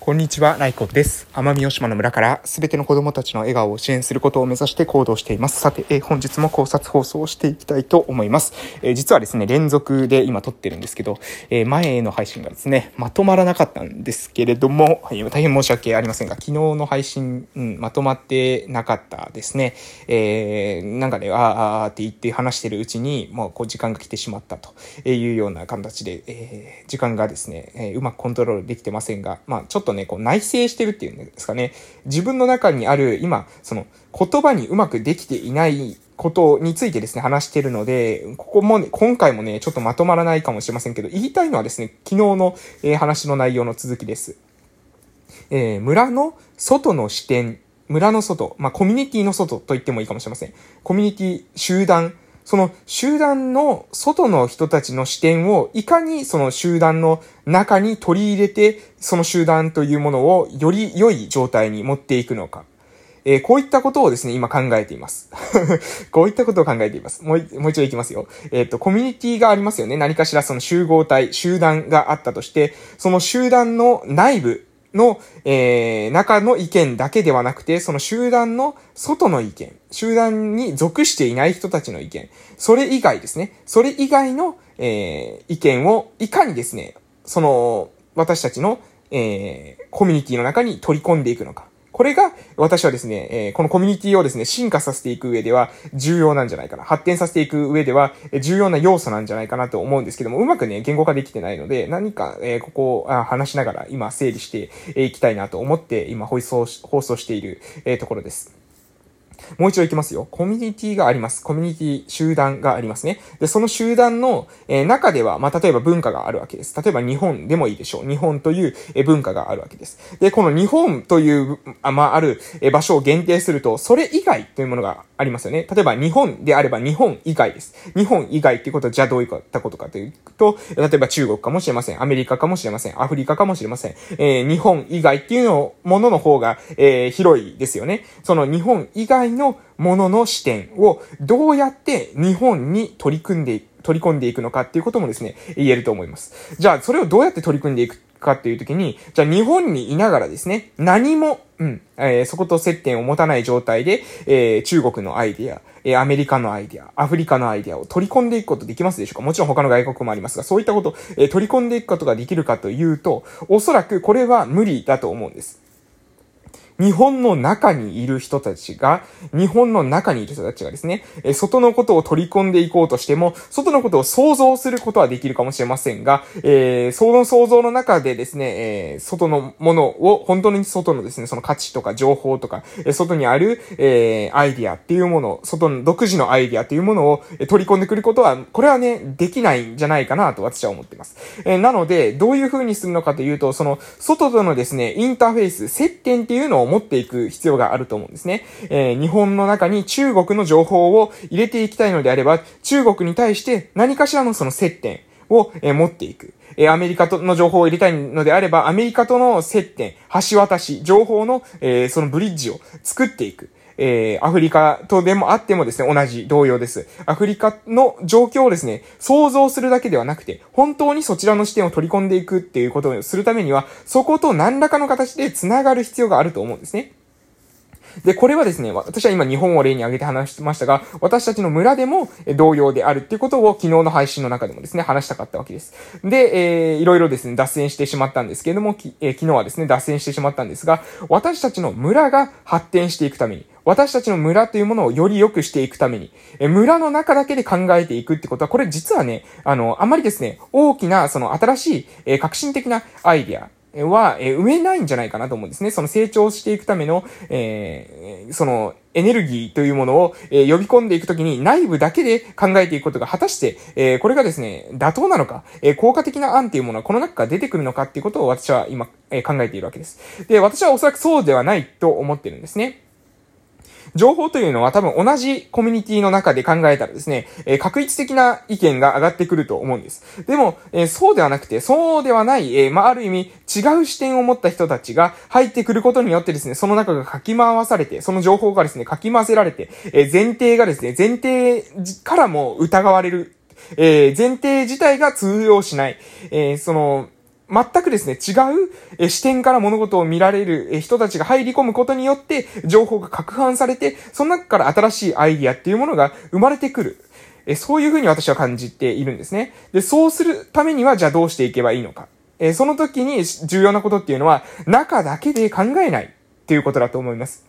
こんにちは、ライコです。奄美大島の村からすべての子供たちの笑顔を支援することを目指して行動しています。さて、え、本日も考察放送をしていきたいと思います。え、実はですね、連続で今撮ってるんですけど、えー、前の配信がですね、まとまらなかったんですけれども、はい、大変申し訳ありませんが、昨日の配信、うん、まとまってなかったですね。えーなんかね、あーあって言って話してるうちに、もうこう時間が来てしまったというような形で、え時間がですね、えうまくコントロールできてませんが、まあちょっととね、こう内省してるっていうんですかね。自分の中にある、今、その言葉にうまくできていないことについてですね、話してるので、ここもね、今回もね、ちょっとまとまらないかもしれませんけど、言いたいのはですね、昨日の、えー、話の内容の続きです。えー、村の外の視点、村の外、まあ、コミュニティの外と言ってもいいかもしれません。コミュニティ、集団、その集団の外の人たちの視点をいかにその集団の中に取り入れて、その集団というものをより良い状態に持っていくのか。えー、こういったことをですね、今考えています。こういったことを考えています。もう、もう一度いきますよ。えっ、と、コミュニティがありますよね。何かしらその集合体、集団があったとして、その集団の内部、の、えー、中の意見だけではなくて、その集団の外の意見、集団に属していない人たちの意見、それ以外ですね、それ以外の、えー、意見をいかにですね、その、私たちの、えー、コミュニティの中に取り込んでいくのか。これが、私はですね、え、このコミュニティをですね、進化させていく上では重要なんじゃないかな。発展させていく上では重要な要素なんじゃないかなと思うんですけども、うまくね、言語化できてないので、何か、え、ここを話しながら今整理していきたいなと思って、今放送、放送している、え、ところです。もう一度いきますよ。コミュニティがあります。コミュニティ、集団がありますね。で、その集団の、えー、中では、まあ、例えば文化があるわけです。例えば日本でもいいでしょう。日本という、えー、文化があるわけです。で、この日本という、あまあ、ある、えー、場所を限定すると、それ以外というものがありますよね。例えば日本であれば日本以外です。日本以外っていうことは、じゃあどういったことかというと、例えば中国かもしれません。アメリカかもしれません。アフリカかもしれません。えー、日本以外っていうのものの方が、えー、広いですよね。その日本以外にのものの視点をどうやって日本に取り組んで、取り込んでいくのかっていうこともですね、言えると思います。じゃあ、それをどうやって取り組んでいくかっていう時に、じゃあ日本にいながらですね、何も、うん、えー、そこと接点を持たない状態で、えー、中国のアイディア、えー、アメリカのアイディア、アフリカのアイディアを取り込んでいくことできますでしょうか？もちろん他の外国もありますが、そういったこと、えー、取り込んでいくことができるかというと、おそらくこれは無理だと思うんです。日本の中にいる人たちが、日本の中にいる人たちがですね、え外のことを取り込んでいこうとしても、外のことを想像することはできるかもしれませんが、えー、その想像の中でですね、えー、外のものを、本当に外のですね、その価値とか情報とか、え外にある、えー、アイディアっていうもの、外の独自のアイディアっていうものを取り込んでくることは、これはね、できないんじゃないかなと私は思っています。えー、なので、どういう風にするのかというと、その、外とのですね、インターフェース、接点っていうのを持っていく必要があると思うんですね。えー、日本の中に中国の情報を入れていきたいのであれば、中国に対して何かしらのその接点を、えー、持っていく。えアメリカとの情報を入れたいのであれば、アメリカとの接点、橋渡し、情報の、えー、そのブリッジを作っていく。えー、アフリカとでもあってもですね、同じ同様です。アフリカの状況をですね、想像するだけではなくて、本当にそちらの視点を取り込んでいくっていうことをするためには、そこと何らかの形で繋がる必要があると思うんですね。で、これはですね、私は今日本を例に挙げて話してましたが、私たちの村でも同様であるっていうことを昨日の配信の中でもですね、話したかったわけです。で、えー、いろいろですね、脱線してしまったんですけれども、えー、昨日はですね、脱線してしまったんですが、私たちの村が発展していくために、私たちの村というものをより良くしていくために、え村の中だけで考えていくってことは、これ実はね、あの、あまりですね、大きな、その新しい、え革新的なアイディア、は、え埋めないんじゃないかなと思うんですね。その成長していくための、えー、その、エネルギーというものを、えー、呼び込んでいくときに内部だけで考えていくことが果たして、えー、これがですね、妥当なのか、えー、効果的な案っていうものはこの中から出てくるのかっていうことを私は今、え考えているわけです。で、私はおそらくそうではないと思ってるんですね。情報というのは多分同じコミュニティの中で考えたらですね、えー、確一的な意見が上がってくると思うんです。でも、えー、そうではなくて、そうではない、えー、まあ、ある意味違う視点を持った人たちが入ってくることによってですね、その中がかき回されて、その情報がですね、かき回せられて、え前提がですね、前提からも疑われる、え前提自体が通用しない、えその、全くですね、違うえ視点から物事を見られるえ人たちが入り込むことによって、情報が拡散されて、その中から新しいアイディアっていうものが生まれてくる。えそういうふうに私は感じているんですね。で、そうするためには、じゃあどうしていけばいいのか。えその時に重要なことっていうのは、中だけで考えないっていうことだと思います。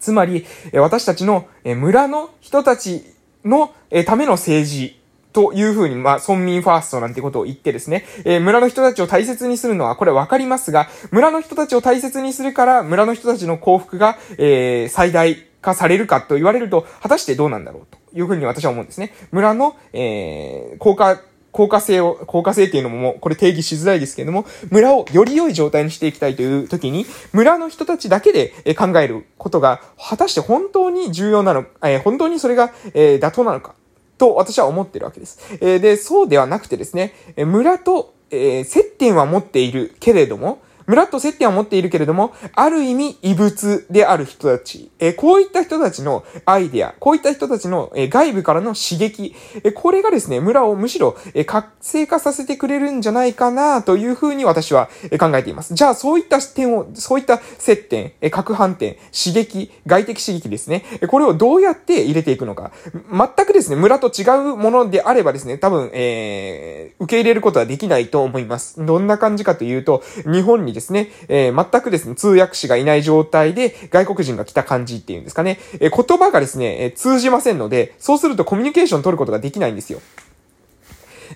つまり、私たちの村の人たちのための政治というふうに、まあ、村民ファーストなんてことを言ってですね、えー、村の人たちを大切にするのは、これわかりますが、村の人たちを大切にするから、村の人たちの幸福が、えー、最大化されるかと言われると、果たしてどうなんだろうというふうに私は思うんですね。村の、えー、効果、効果性を、効果性っていうのももう、これ定義しづらいですけれども、村をより良い状態にしていきたいという時に、村の人たちだけで考えることが、果たして本当に重要なの、えー、本当にそれが、えー、妥当なのか。と私は思ってるわけです。えー、で、そうではなくてですね、村と、え、接点は持っているけれども、村と接点を持っているけれども、ある意味異物である人たち、え、こういった人たちのアイデア、こういった人たちの、え、外部からの刺激、え、これがですね、村をむしろ、え活性化させてくれるんじゃないかなというふうに私は、え考えています。じゃあ、そういった点を、そういった接点、え核反転、刺激、外的刺激ですね、えこれをどうやって入れていくのか。全くですね、村と違うものであればですね、多分、え受け入れることはできないと思います。どんな感じかというと、日本にですね、えー、全くですね、通訳士がいない状態で外国人が来た感じっていうんですかね、えー、言葉がですね、えー、通じませんので、そうするとコミュニケーション取ることができないんですよ。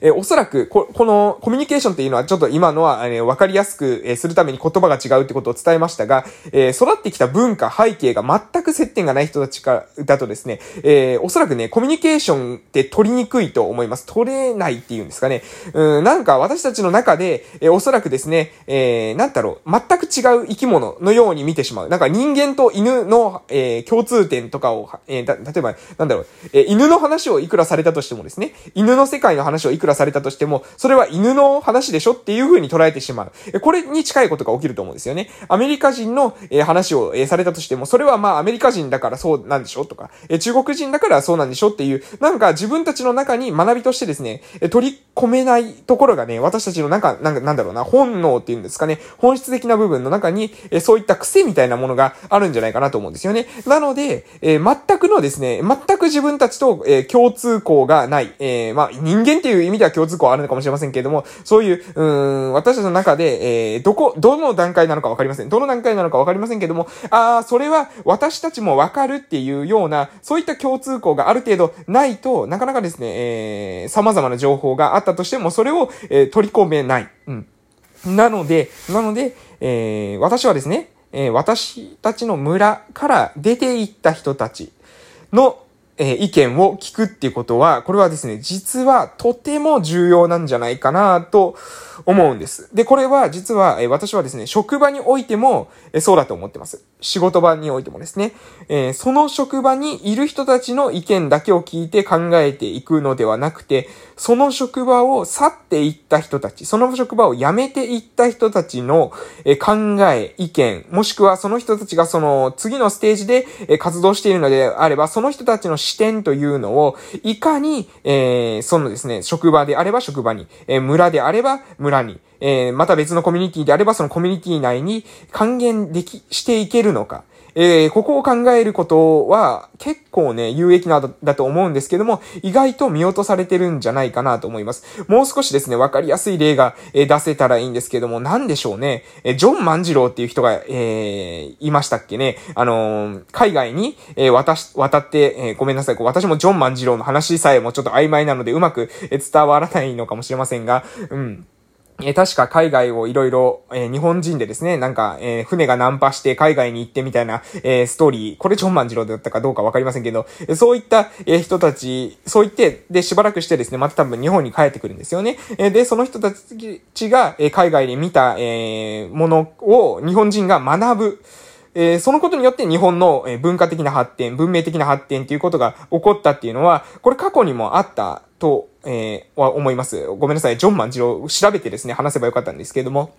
えー、おそらくこ、このコミュニケーションっていうのはちょっと今のは、えー、わかりやすく、えー、するために言葉が違うってことを伝えましたが、えー、育ってきた文化、背景が全く接点がない人たちから、だとですね、えー、おそらくね、コミュニケーションって取りにくいと思います。取れないっていうんですかね。うん、なんか私たちの中で、えー、おそらくですね、えー、なんだろう、全く違う生き物のように見てしまう。なんか人間と犬の、えー、共通点とかを、えー、だ、例えば、なんだろう、えー、犬の話をいくらされたとしてもですね、犬の世界の話をいくらされたとしても、それは犬の話でしょっていう風に捉えてしまう。これに近いことが起きると思うんですよね。アメリカ人の話をされたとしても、それはまあアメリカ人だからそうなんでしょとか、中国人だからそうなんでしょっていう、なんか自分たちの中に学びとしてですね、取り込めないところがね、私たちの中、なんか、なんだろうな、本能っていうんですかね、本質的な部分の中に、そういった癖みたいなものがあるんじゃないかなと思うんですよね。なので、えー、全くのですね、全く自分たちと、え、共通項がない、えー、まあ、人間っていう意味では共通項あるのかもしれませんけれども、そういう、うん、私たちの中で、えー、どこ、どの段階なのかわかりません。どの段階なのかわかりませんけれども、ああ、それは私たちもわかるっていうような、そういった共通項がある程度ないと、なかなかですね、えー、様々な情報があったとしても、それを、えー、取り込めない。うん。なので、なので、えー、私はですね、えー、私たちの村から出て行った人たちの、え、意見を聞くっていうことは、これはですね、実はとても重要なんじゃないかなと思うんです。で、これは実は、え、私はですね、職場においても、え、そうだと思ってます。仕事場においてもですね、えー、その職場にいる人たちの意見だけを聞いて考えていくのではなくて、その職場を去っていった人たち、その職場を辞めていった人たちの、え考え、意見、もしくはその人たちがその次のステージで、え活動しているのであれば、その人たちの視点というのを、いかに、えー、そのですね、職場であれば職場に、え村であれば村に、えー、また別のコミュニティであればそのコミュニティ内に還元でき、していけるのか。えー、ここを考えることは結構ね、有益なだと思うんですけども、意外と見落とされてるんじゃないかなと思います。もう少しですね、わかりやすい例が、えー、出せたらいいんですけども、なんでしょうね。えー、ジョン万次郎っていう人が、え、いましたっけね。あの、海外に、え、渡し、渡って、え、ごめんなさい。私もジョン万次郎の話さえもちょっと曖昧なのでうまく伝わらないのかもしれませんが、うん。え確か海外をいろいろ、え日本人でですね、なんか、えー、船がナンパして海外に行ってみたいな、えー、ストーリー、これジョン万次郎だったかどうかわかりませんけど、えそういった、え人たち、そう言って、で、しばらくしてですね、また多分日本に帰ってくるんですよね。えで、その人たちが、え海外で見た、えものを日本人が学ぶ。えー、そのことによって日本の文化的な発展、文明的な発展ということが起こったっていうのは、これ過去にもあったと、えー、は思います。ごめんなさい。ジョン万次郎調べてですね、話せばよかったんですけれども。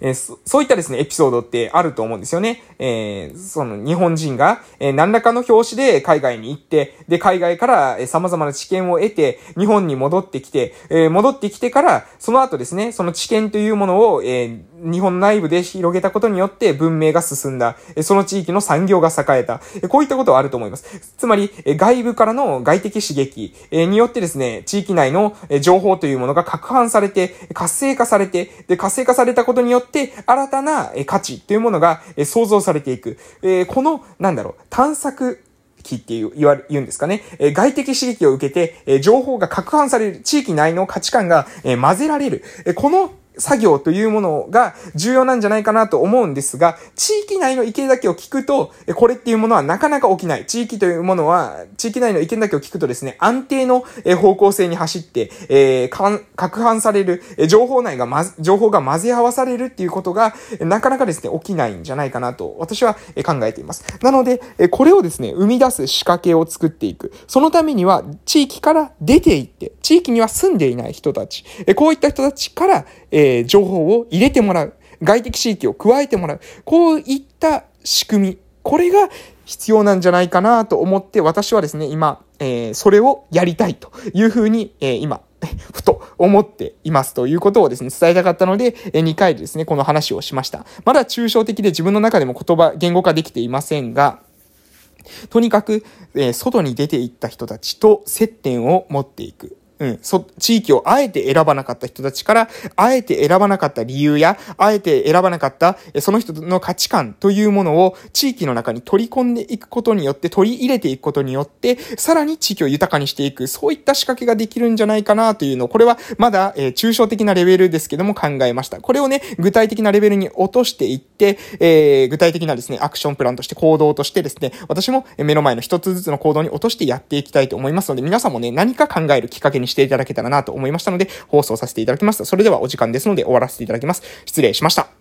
えー、そそういったですね、エピソードってあると思うんですよね。えー、その日本人が、えー、何らかの表紙で海外に行って、で、海外から、えー、様々な知見を得て、日本に戻ってきて、えー、戻ってきてから、その後ですね、その知見というものを、えー、日本内部で広げたことによって文明が進んだ。その地域の産業が栄えた。こういったことはあると思います。つまり、外部からの外的刺激によってですね、地域内の情報というものが拡販されて、活性化されて、で、活性化されたことによって、新たな価値というものが創造されていく。この、なんだろう、探索期っていう、言われ、言うんですかね。え外的刺激を受けて、え情報が拡販される、地域内の価値観が、え混ぜられる。えこの作業というものが重要なんじゃないかなと思うんですが、地域内の意見だけを聞くと、これっていうものはなかなか起きない。地域というものは、地域内の意見だけを聞くとですね、安定の方向性に走って、えー、拡販される、情報内がま、情報が混ぜ合わされるっていうことが、なかなかですね、起きないんじゃないかなと、私は考えています。なので、これをですね、生み出す仕掛けを作っていく。そのためには、地域から出ていって、地域には住んでいない人たち、こういった人たちから、えー、情報を入れてもらう。外的地域を加えてもらう。こういった仕組み。これが必要なんじゃないかなと思って、私はですね、今、えー、それをやりたいというふうに、えー、今、ふと思っていますということをですね、伝えたかったので、2回でですね、この話をしました。まだ抽象的で自分の中でも言葉、言語化できていませんが、とにかく、えー、外に出ていった人たちと接点を持っていく。うん、そ、地域をあえて選ばなかった人たちから、あえて選ばなかった理由や、あえて選ばなかった、その人の価値観というものを地域の中に取り込んでいくことによって、取り入れていくことによって、さらに地域を豊かにしていく、そういった仕掛けができるんじゃないかなというのを、これはまだ、えー、抽象的なレベルですけども考えました。これをね、具体的なレベルに落としていって、えー、具体的なですね、アクションプランとして行動としてですね、私も目の前の一つずつの行動に落としてやっていきたいと思いますので、皆さんもね、何か考えるきっかけにしていただけたらなと思いましたので、放送させていただきます。それではお時間ですので終わらせていただきます。失礼しました。